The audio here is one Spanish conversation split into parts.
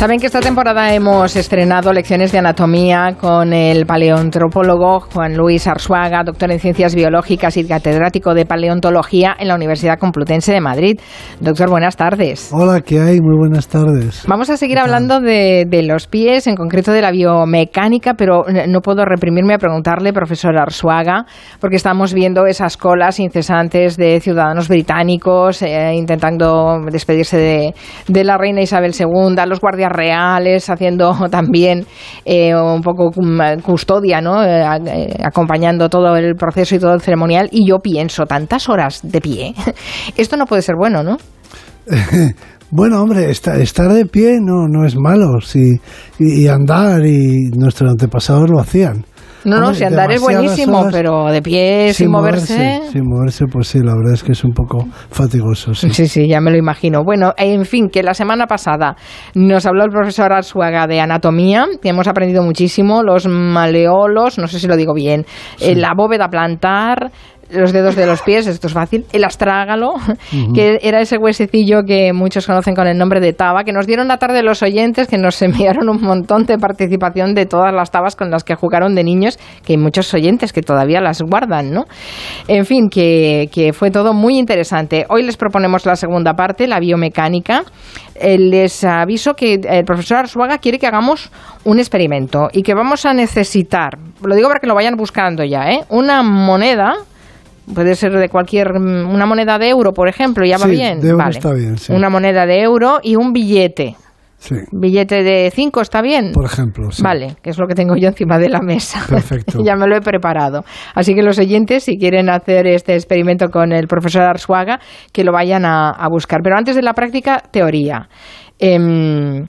Saben que esta temporada hemos estrenado lecciones de anatomía con el paleontropólogo Juan Luis Arzuaga, doctor en ciencias biológicas y catedrático de paleontología en la Universidad Complutense de Madrid. Doctor, buenas tardes. Hola, ¿qué hay? Muy buenas tardes. Vamos a seguir hablando de, de, los pies, en concreto de la biomecánica, pero no puedo reprimirme a preguntarle, profesor Arzuaga, porque estamos viendo esas colas incesantes de ciudadanos británicos eh, intentando despedirse de, de la reina Isabel II, los guardias reales, haciendo también eh, un poco custodia, ¿no? Eh, eh, acompañando todo el proceso y todo el ceremonial. Y yo pienso, tantas horas de pie, esto no puede ser bueno, ¿no? Bueno, hombre, estar, de pie no, no es malo, sí, y, andar, y nuestros antepasados lo hacían. No, no, si andar es buenísimo, pero de pie sin, moverse, Sin moverse, pues sí, la verdad es que es un poco fatigoso. Sí. sí, sí, ya me lo imagino. Bueno, en fin, que la semana pasada nos habló el profesor Arzuaga de anatomía, que hemos aprendido muchísimo, los maleolos, no sé si lo digo bien, eh, la bóveda plantar, los dedos de los pies, esto es fácil, el astrágalo, que era ese huesecillo que muchos conocen con el nombre de taba, que nos dieron la tarde los oyentes, que nos enviaron un montón de participación de todas las tabas con las que jugaron de niños, que hay muchos oyentes que todavía las guardan, ¿no? En fin, que, que fue todo muy interesante. Hoy les proponemos la segunda parte, la biomecánica. Eh, les aviso que el profesor Arzuaga quiere que hagamos un experimento y que vamos a necesitar, lo digo para que lo vayan buscando ya, ¿eh? una moneda Puede ser de cualquier. Una moneda de euro, por ejemplo, ya va bien. De vale. está bien, sí. Una moneda de euro y un billete. Sí. Billete de 5 está bien. Por ejemplo, sí. Vale, que es lo que tengo yo encima de la mesa. Perfecto. ya me lo he preparado. Así que los oyentes, si quieren hacer este experimento con el profesor Arzuaga, que lo vayan a, buscar. Pero antes de la práctica, teoría. Em,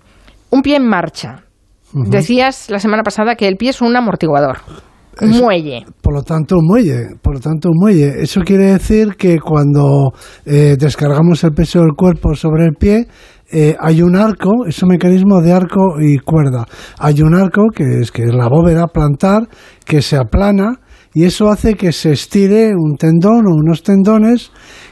un pie en marcha. Decías la semana pasada que el pie es un amortiguador. Un muelle. Por lo tanto, un muelle. Por lo tanto, un muelle. Eso quiere decir que cuando eh, descargamos el peso del cuerpo sobre el pie, eh, hay un arco, es un mecanismo de arco y cuerda. Hay un arco que es, que es la bóveda plantar que se aplana y eso hace que se estire un tendón o unos tendones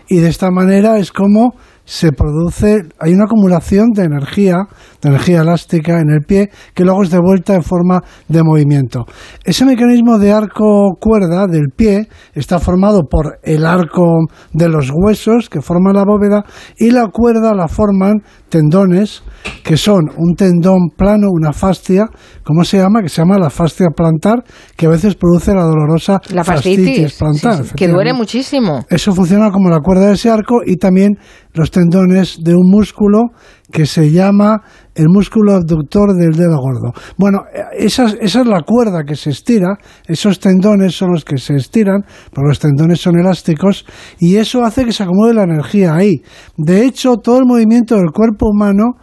y de esta manera es como se produce, hay una acumulación de energía, de energía elástica en el pie, que luego es devuelta en forma de movimiento. Ese mecanismo de arco-cuerda del pie está formado por el arco de los huesos que forman la bóveda y la cuerda la forman tendones que son un tendón plano, una fascia, ¿cómo se llama? Que se llama la fascia plantar, que a veces produce la dolorosa la fascitis, plantar. que duele muchísimo. Eso funciona como la cuerda de ese arco y también los tendones de un músculo que se llama el músculo abductor del dedo gordo. Bueno, esa, esa, es la cuerda que se estira, esos tendones son los que se estiran, porque los tendones son elásticos, y eso hace que se acumule la energía ahí. De hecho, todo el movimiento del cuerpo humano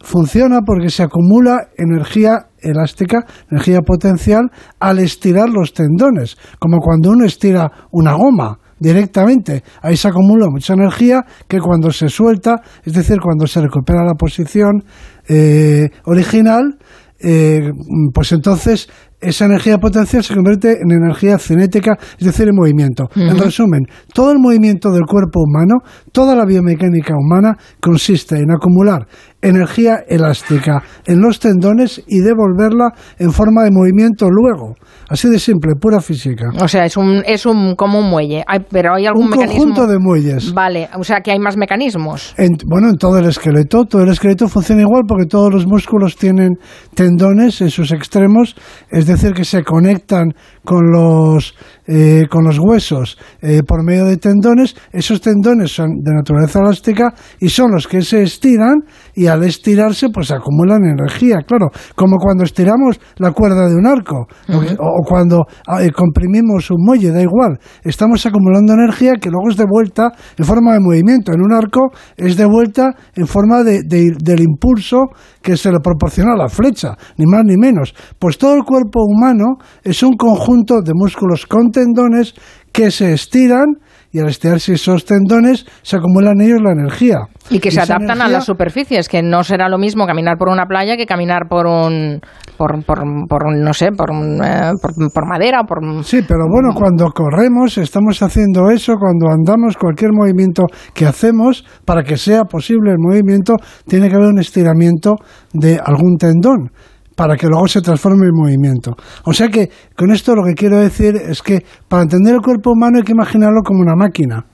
funciona porque se acumula energía elástica, energía potencial, al estirar los tendones, como cuando uno estira una goma directamente. Ahí se acumula mucha energía que cuando se suelta, es decir, cuando se recupera la posición eh, original, eh, pues entonces esa energía potencial se convierte en energía cinética, es decir, en movimiento. En resumen, todo el movimiento del cuerpo humano, toda la biomecánica humana consiste en acumular energía elástica en los tendones y devolverla en forma de movimiento luego. Así de simple, pura física. O sea, es un, es un como un muelle, pero hay algún un conjunto de muelles. Vale, o sea que hay más mecanismos. bueno, en todo el esqueleto, todo el esqueleto funciona igual porque todos los músculos tienen tendones en sus extremos, es decir, que se conectan con los eh, con los huesos eh, por medio de tendones. Esos tendones son de naturaleza elástica y son los que se estiran y al estirarse pues acumulan energía, claro, como cuando estiramos la cuerda de un arco o, cuando eh, comprimimos un muelle, da igual, estamos acumulando energía que luego es devuelta en forma de movimiento. En un arco es devuelta en forma de, del impulso que se le proporciona a la flecha, ni más ni menos. Pues todo el cuerpo humano es un conjunto de músculos con tendones que se estiran y al estirarse esos tendones se acumula en ellos la energía. Y que se adaptan a las superficies, que no será lo mismo caminar por una playa que caminar por un, por, por, por no sé, por, eh, por, madera. Por... Sí, pero bueno, cuando corremos estamos haciendo eso, cuando andamos, cualquier movimiento que hacemos, para que sea posible el movimiento, tiene que haber un estiramiento de algún tendón para que luego se transforme en movimiento. O sea que con esto lo que quiero decir es que para entender el cuerpo humano hay que imaginarlo como una máquina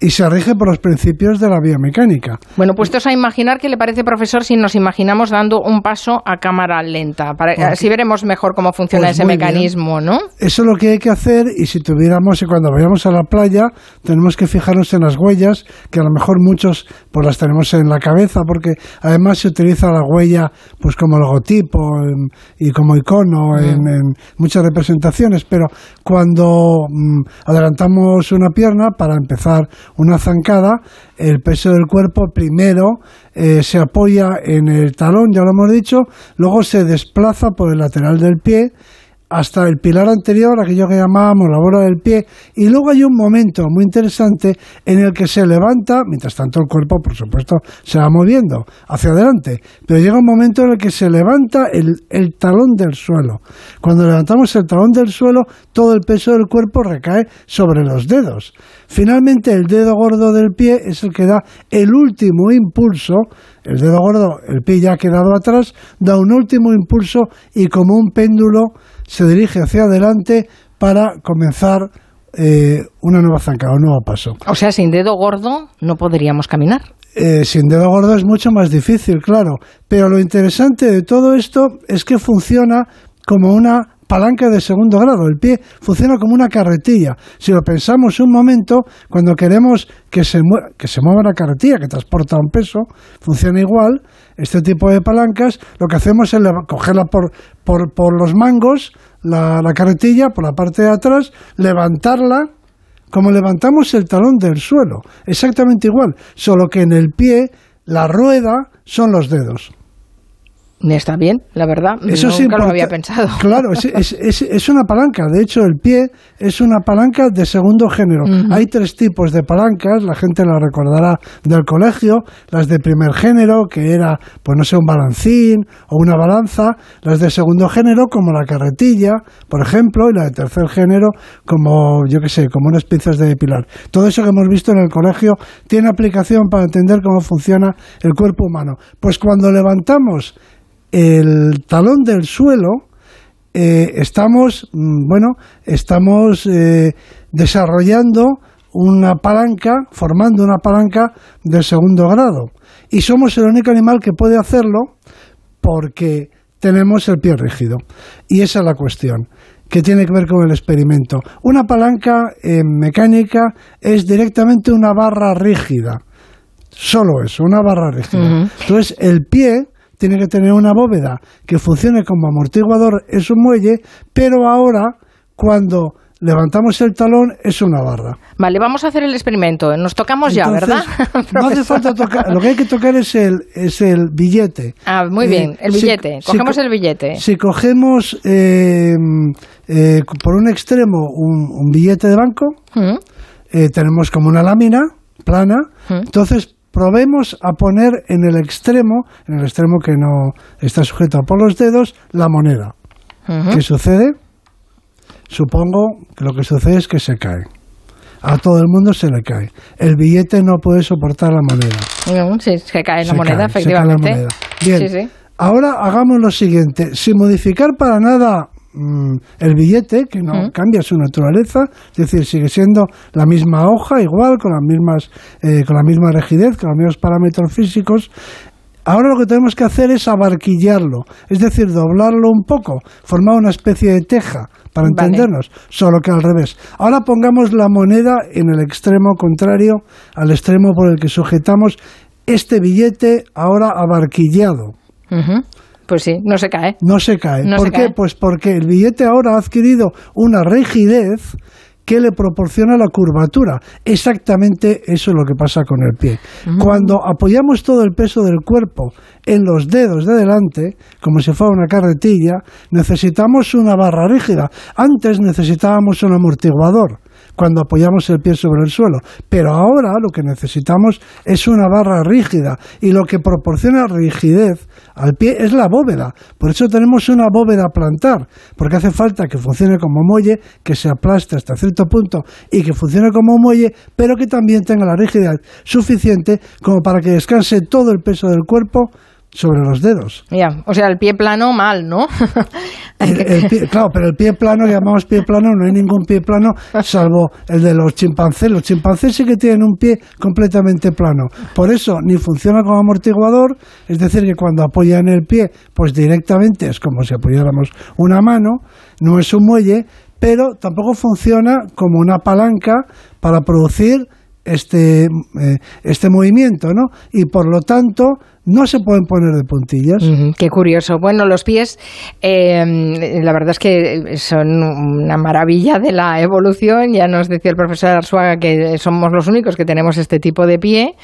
y se rige por los principios de la biomecánica. Bueno, puestos a imaginar, ¿qué le parece, profesor, si nos imaginamos dando un paso a cámara lenta? Para, así veremos mejor cómo funciona pues ese mecanismo, ¿no? Eso es lo que hay que hacer y si tuviéramos, y cuando vayamos a la playa, tenemos que fijarnos en las huellas, que a lo mejor muchos pues las tenemos en la cabeza, porque además se utiliza la huella pues como logotipo y como icono en, muchas representaciones, pero cuando mm, adelantamos una pierna para empezar una zancada, el peso del cuerpo primero eh, se apoya en el talón, ya lo hemos dicho, luego se desplaza por el lateral del pie hasta el pilar anterior, aquello que llamábamos la bola del pie, y luego hay un momento muy interesante en el que se levanta, mientras tanto el cuerpo, por supuesto, se va moviendo hacia adelante, pero llega un momento en el que se levanta el, el talón del suelo. Cuando levantamos el talón del suelo, todo el peso del cuerpo recae sobre los dedos. Finalmente, el dedo gordo del pie es el que da el último impulso, el dedo gordo, el pie ya ha quedado atrás, da un último impulso y como un péndulo se dirige hacia adelante para comenzar eh, una nueva zancada, un nuevo paso. O sea, sin dedo gordo no podríamos caminar. Eh, sin dedo gordo es mucho más difícil, claro. Pero lo interesante de todo esto es que funciona como una palanca de segundo grado. El pie funciona como una carretilla. Si lo pensamos un momento, cuando queremos que se, que se mueva una carretilla que transporta un peso, funciona igual. Este tipo de palancas, lo que hacemos es cogerla por, por, por los mangos, la carretilla, por la parte de atrás, levantarla como levantamos el talón del suelo. Exactamente igual, solo que en el pie la rueda son los dedos. Está bien, la verdad. Eso Nunca lo había pensado. Claro, es, es, es, una palanca. De hecho, el pie es una palanca de segundo género. Hay tres tipos de palancas, la gente la recordará del colegio. Las de primer género, que era, pues no sé, un balancín o una balanza. Las de segundo género, como la carretilla, por ejemplo. Y la de tercer género, como, yo qué sé, como unas pinzas de pilar. Todo eso que hemos visto en el colegio tiene aplicación para entender cómo funciona el cuerpo humano. Pues cuando levantamos el talón del suelo, eh, estamos, mm, bueno, estamos eh, desarrollando una palanca, formando una palanca del segundo grado. Y somos el único animal que puede hacerlo porque tenemos el pie rígido. Y esa es la cuestión que tiene que ver con el experimento. Una palanca en mecánica es directamente una barra rígida. Solo eso, una barra rígida. Entonces, el pie tiene que tener una bóveda que funcione como amortiguador, es un muelle, pero ahora cuando levantamos el talón es una barra. Vale, vamos a hacer el experimento. Nos tocamos ya, ¿verdad? no hace falta tocar. Lo que hay que tocar es el, es el billete. Ah, muy bien, el billete. cogemos el billete. Si cogemos eh, eh, por un extremo un, billete de banco, mm. eh, tenemos como una lámina plana. Mm. Entonces probemos a poner en el extremo, en el extremo que no está sujeto por los dedos, la moneda. ¿Qué sucede? Supongo que lo que sucede es que se cae. A todo el mundo se le cae. El billete no puede soportar la moneda. Sí, se cae la moneda, efectivamente. Bien. Ahora hagamos lo siguiente. Sin modificar para nada Mm, el billete, que no cambia su naturaleza, es decir, sigue siendo la misma hoja, igual, con las mismas, eh, con la misma rigidez, con los mismos parámetros físicos. Ahora lo que tenemos que hacer es abarquillarlo, es decir, doblarlo un poco, formar una especie de teja, para entendernos, solo que al revés. Ahora pongamos la moneda en el extremo contrario al extremo por el que sujetamos este billete ahora abarquillado. Pues sí, no se cae. No se cae. ¿Por qué? Pues porque el billete ahora ha adquirido una rigidez que le proporciona la curvatura. Exactamente eso es lo que pasa con el pie. Mm. Cuando apoyamos todo el peso del cuerpo en los dedos de delante, como si fuera una carretilla, necesitamos una barra rígida. Antes necesitábamos un amortiguador. Cuando apoyamos el pie sobre el suelo. Pero ahora lo que necesitamos es una barra rígida y lo que proporciona rigidez al pie es la bóveda. Por eso tenemos una bóveda plantar, porque hace falta que funcione como muelle, que se aplaste hasta cierto punto y que funcione como muelle, pero que también tenga la rigidez suficiente como para que descanse todo el peso del cuerpo sobre los dedos. Ya, o sea, el pie plano mal, ¿no? claro, pero el pie plano, llamamos pie plano, no hay ningún pie plano salvo el de los chimpancés. Los chimpancés sí que tienen un pie completamente plano. Por eso ni funciona como amortiguador, es decir, que cuando apoyan el pie, pues directamente es como si apoyáramos una mano, no es un muelle, pero tampoco funciona como una palanca para producir este, eh, este movimiento, ¿no? Y por lo tanto no se pueden poner de puntillas. qué curioso. Bueno, los pies, eh, la verdad es que son una maravilla de la evolución. Ya nos decía el profesor Arzuaga que somos los únicos que tenemos este tipo de pie.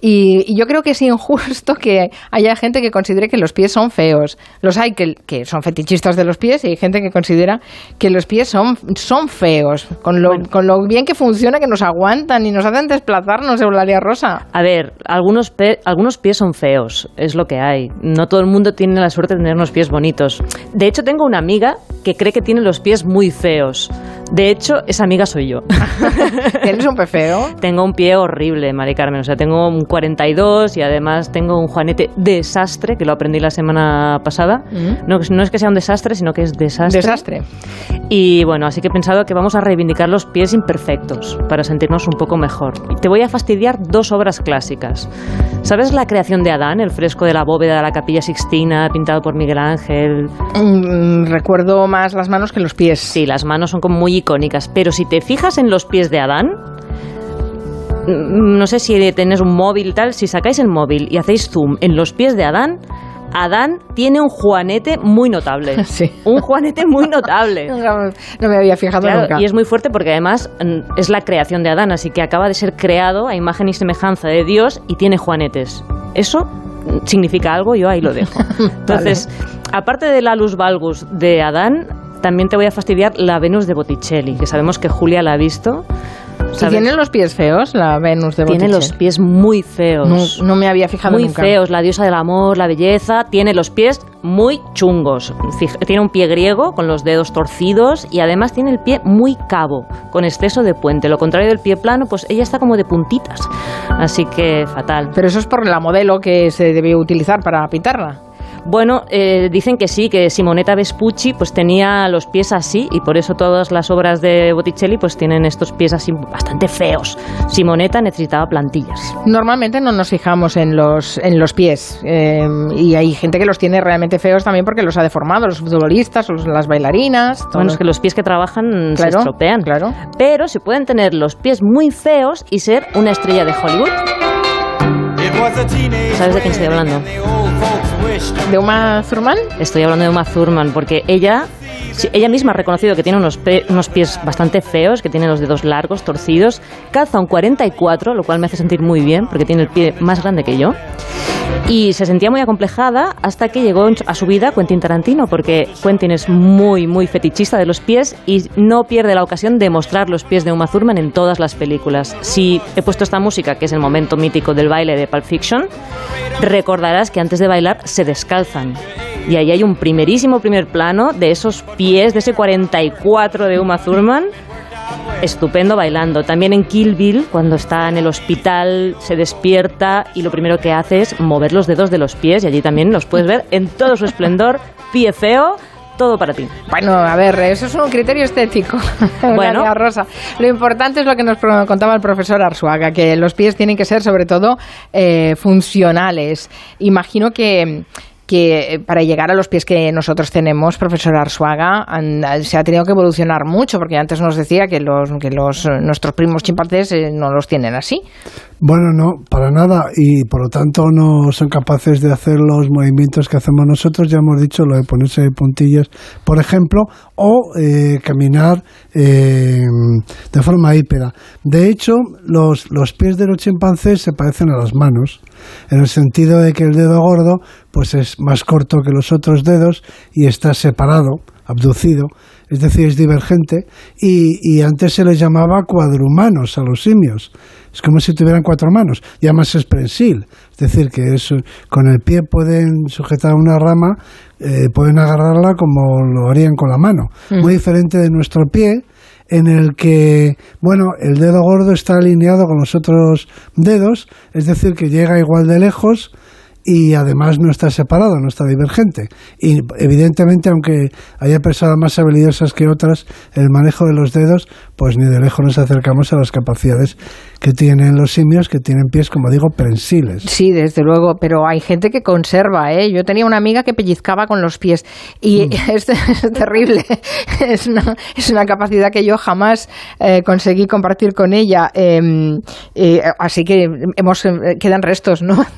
Y, yo creo que es injusto que haya gente que considere que los pies son feos. Los hay que, que son fetichistas de los pies y hay gente que considera que los pies son, son feos. Con lo, con lo bien que funciona, que nos aguantan y nos hacen desplazarnos, Eulalia Rosa. A ver, algunos, algunos pies son feos es lo que hay. No todo el mundo tiene la suerte de tener unos pies bonitos. De hecho, tengo una amiga que cree que tiene los pies muy feos. De hecho, esa amiga soy yo. ¿Tienes un pie feo? Tengo un pie horrible, Mari Carmen. O sea, tengo un 42 y además tengo un juanete desastre, que lo aprendí la semana pasada. Mm. No, no es que sea un desastre, sino que es desastre. Desastre. Y bueno, así que he pensado que vamos a reivindicar los pies imperfectos para sentirnos un poco mejor. te voy a fastidiar dos obras clásicas. ¿Sabes la creación de Adán, el fresco de la bóveda de la capilla Sixtina, pintado por Miguel Ángel? Mm, recuerdo más las manos que los pies. Sí, las manos son como muy icónicas, pero si te fijas en los pies de Adán, mm, no sé si tenés un móvil y tal, si sacáis el móvil y hacéis zoom en los pies de Adán, Adán tiene un juanete muy notable. Sí. Un juanete muy notable. no, me había fijado nunca. Y es muy fuerte porque además mm, es la creación de Adán, así que acaba de ser creado a imagen y semejanza de Dios y tiene juanetes. Eso mm, significa algo, yo ahí lo dejo. Entonces, aparte de la luz valgus de Adán, también te voy a fastidiar la Venus de Botticelli, que sabemos que Julia la ha visto. ¿Tiene los pies feos la Venus de Botticelli? Tiene los pies muy feos. No, me había fijado muy nunca. Muy feos, la diosa del amor, la belleza. Tiene los pies muy chungos. Tiene un pie griego con los dedos torcidos y además tiene el pie muy cabo, con exceso de puente. Lo contrario del pie plano, pues ella está como de puntitas. Así que fatal. Pero eso es por la modelo que se debe utilizar para pintarla. Bueno, eh, dicen que sí, que Simonetta Vespucci pues tenía los pies así y por eso todas las obras de Botticelli pues tienen estos pies así bastante feos. Simonetta necesitaba plantillas. Normalmente no nos fijamos en los, en los pies eh, y hay gente que los tiene realmente feos también porque los ha deformado, los futbolistas, las bailarinas. Bueno, es que los pies que trabajan se estropean. Claro. Pero se pueden tener los pies muy feos y ser una estrella de Hollywood. ¿Sabes de quién estoy hablando? ¿De Uma Thurman? Estoy hablando de Uma Thurman porque ella ella misma ha reconocido que tiene unos, unos, pies bastante feos, que tiene los dedos largos, torcidos, calza un 44, lo cual me hace sentir muy bien porque tiene el pie más grande que yo. Y se sentía muy acomplejada hasta que llegó a su vida Quentin Tarantino, porque Quentin es muy, muy fetichista de los pies y no pierde la ocasión de mostrar los pies de Uma Thurman en todas las películas. Si he puesto esta música, que es el momento mítico del baile de Pulp Fiction, recordarás que antes de bailar se descalzan. Y ahí hay un primerísimo primer plano de esos pies, de ese 44 de Uma Thurman, estupendo bailando. También en Kill Bill, cuando está en el hospital, se despierta y lo primero que hace es mover los dedos de los pies y allí también los puedes ver en todo su esplendor, pie feo todo para ti. Bueno, a ver, eso es un criterio estético. Bueno, Rosa. Lo importante es lo que nos contaba el profesor Arzuaga, que los pies tienen que ser sobre todo eh, funcionales. Imagino que que eh, para llegar a los pies que nosotros tenemos, profesor Arsuaga, se ha tenido que evolucionar mucho, porque antes nos decía que los que los nuestros primos chimpancés eh, no los tienen así. Bueno, no, para nada, y por lo tanto no son capaces de hacer los movimientos que hacemos nosotros, ya hemos dicho, lo de ponerse de puntillas, por ejemplo, o eh, caminar de forma hípeda. De hecho, los, los pies de los chimpancés se parecen a las manos, en el sentido de que el dedo gordo pues es más corto que los otros dedos y está separado abducido, es decir, es divergente, y, y antes se les llamaba cuadrumanos a los simios. Es como si tuvieran cuatro manos, y además es prensil, es decir, que es, con el pie pueden sujetar una rama, eh, pueden agarrarla como lo harían con la mano. Muy diferente de nuestro pie, en el que, bueno, el dedo gordo está alineado con los otros dedos, es decir, que llega igual de lejos y además no está separado, no está divergente. Y evidentemente, aunque haya personas más habilidosas que otras, el manejo de los dedos, pues ni de lejos nos acercamos a las capacidades que tienen los simios, que tienen pies, como digo, prensiles. Sí, desde luego, pero hay gente que conserva, ¿eh? Yo tenía una amiga que pellizcaba con los pies y es, es terrible. Es una, es una capacidad que yo jamás eh, conseguí compartir con ella. Eh, eh, así que hemos, eh, quedan restos, ¿no?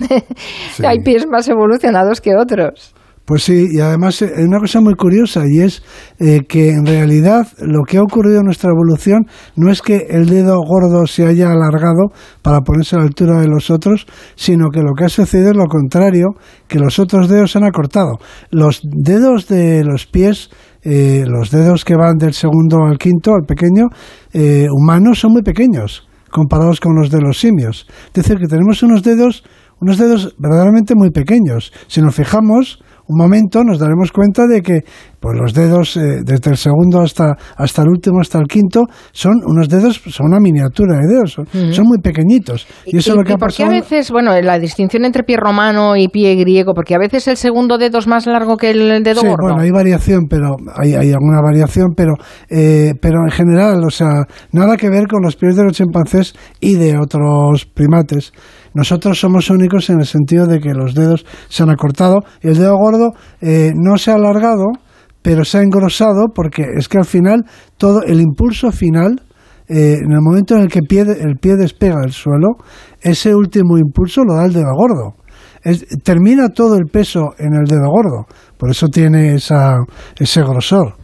Sí. hay pies más evolucionados que otros. Pues sí, y además eh, hay una cosa muy curiosa y es eh, que en realidad lo que ha ocurrido en nuestra evolución no es que el dedo gordo se haya alargado para ponerse a la altura de los otros, sino que lo que ha sucedido es lo contrario, que los otros dedos se han acortado. Los dedos de los pies eh, los dedos que van del segundo al quinto, al pequeño, eh, humanos son muy pequeños comparados con los de los simios. Es decir, que tenemos unos dedos, unos dedos verdaderamente muy pequeños. Si nos fijamos un momento, nos daremos cuenta de que pues los dedos eh, desde el segundo hasta hasta el último hasta el quinto son unos dedos son una miniatura de dedos son, son muy pequeñitos y eso es lo que ha por qué a veces, bueno, la distinción entre pie romano y pie griego, porque a veces el segundo dedo es más largo que el dedo Sí, gordo? bueno, hay variación, pero hay, hay alguna variación, pero, eh, pero en general, o sea, nada que ver con los pies de los chimpancés y de otros primates. Nosotros somos únicos en el sentido de que los dedos se han acortado y el dedo gordo eh, no se ha alargado, pero se ha engrosado porque es que al final todo el impulso final eh, en el momento en el que pie, el pie despega del suelo, ese último impulso lo da el dedo gordo. Es- termina todo el peso en el dedo gordo, por eso tiene esa, ese grosor.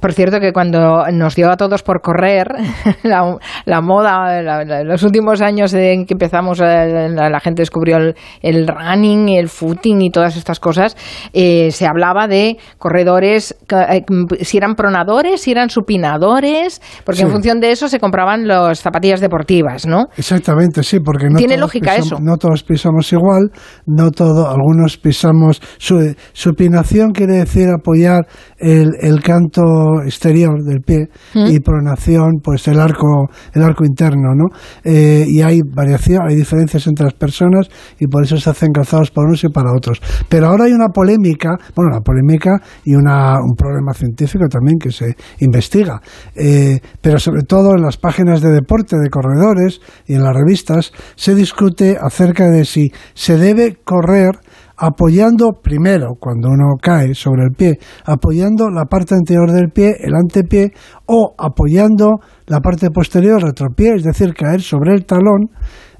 Por cierto, que cuando nos dio a todos por correr, la, la moda, la- la- los últimos años en que empezamos, eh, la, gente descubrió el, el running, el footing y todas estas cosas, eh, se hablaba de corredores, eh, si eran pronadores, si eran supinadores, porque Sí. en función de eso se compraban las zapatillas deportivas, ¿no? Exactamente, sí, porque no Tiene todos lógica pisamos- eso. No todos pisamos igual, no todo, algunos pisamos. Su, supinación quiere decir apoyar el, el canto exterior del pie ¿Mm? y pronación, pues el arco, el arco interno, ¿no? Eh, y hay variación, hay diferencias entre las personas y por eso se hacen calzados para unos y para otros. Pero ahora hay una polémica, bueno, una polémica y una, un problema científico también que se investiga, Eh, pero sobre todo en las páginas de deporte de corredores y en las revistas se discute acerca de si se debe correr apoyando primero cuando uno cae sobre el pie, apoyando la parte anterior del pie, el antepié, o apoyando la parte posterior, retropié, es decir, caer sobre el talón,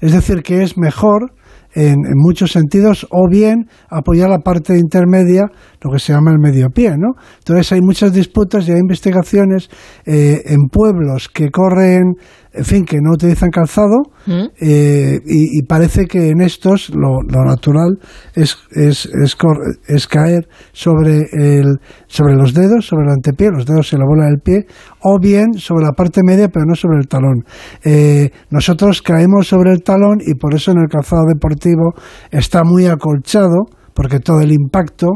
es decir, que es mejor en, en muchos sentidos, o bien apoyar la parte intermedia, lo que se llama el medio pie, ¿no? Entonces hay muchas disputas y hay investigaciones eh, en pueblos que corren, en fin, que no utilizan calzado, ¿Mm? eh, y, y parece que en estos lo, lo natural es, es, es, cor- es caer sobre, el, sobre los dedos, sobre el antepié, los dedos y la bola del pie, o bien sobre la parte media, pero no sobre el talón. Eh, nosotros caemos sobre el talón y por eso en el calzado deportivo está muy acolchado porque todo el impacto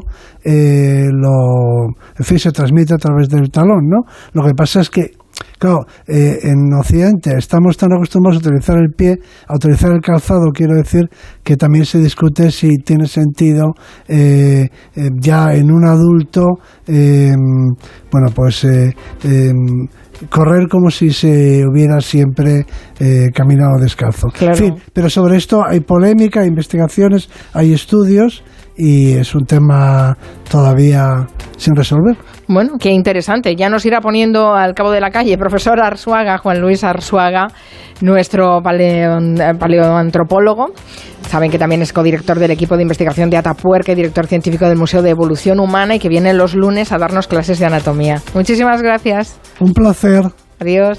eh, lo, en fin, se transmite a través del talón, ¿no? Lo que pasa es que Claro, eh, en Occidente estamos tan acostumbrados a utilizar el pie, a utilizar el calzado, quiero decir que también se discute si tiene sentido eh, eh, ya en un adulto, eh, bueno, pues eh, correr como si se hubiera siempre eh, caminado descalzo. Claro. En fin, pero sobre esto hay polémica, hay investigaciones, hay estudios y es un tema todavía sin resolver. Bueno, qué interesante. Ya nos irá poniendo al cabo de la calle, profesor Arzuaga, Juan Luis Arzuaga, nuestro eh, paleoantropólogo. Saben que también es codirector del equipo de investigación de Atapuerca y director científico del Museo de Evolución Humana y que viene los lunes a darnos clases de anatomía. Muchísimas gracias. Un placer. Adiós.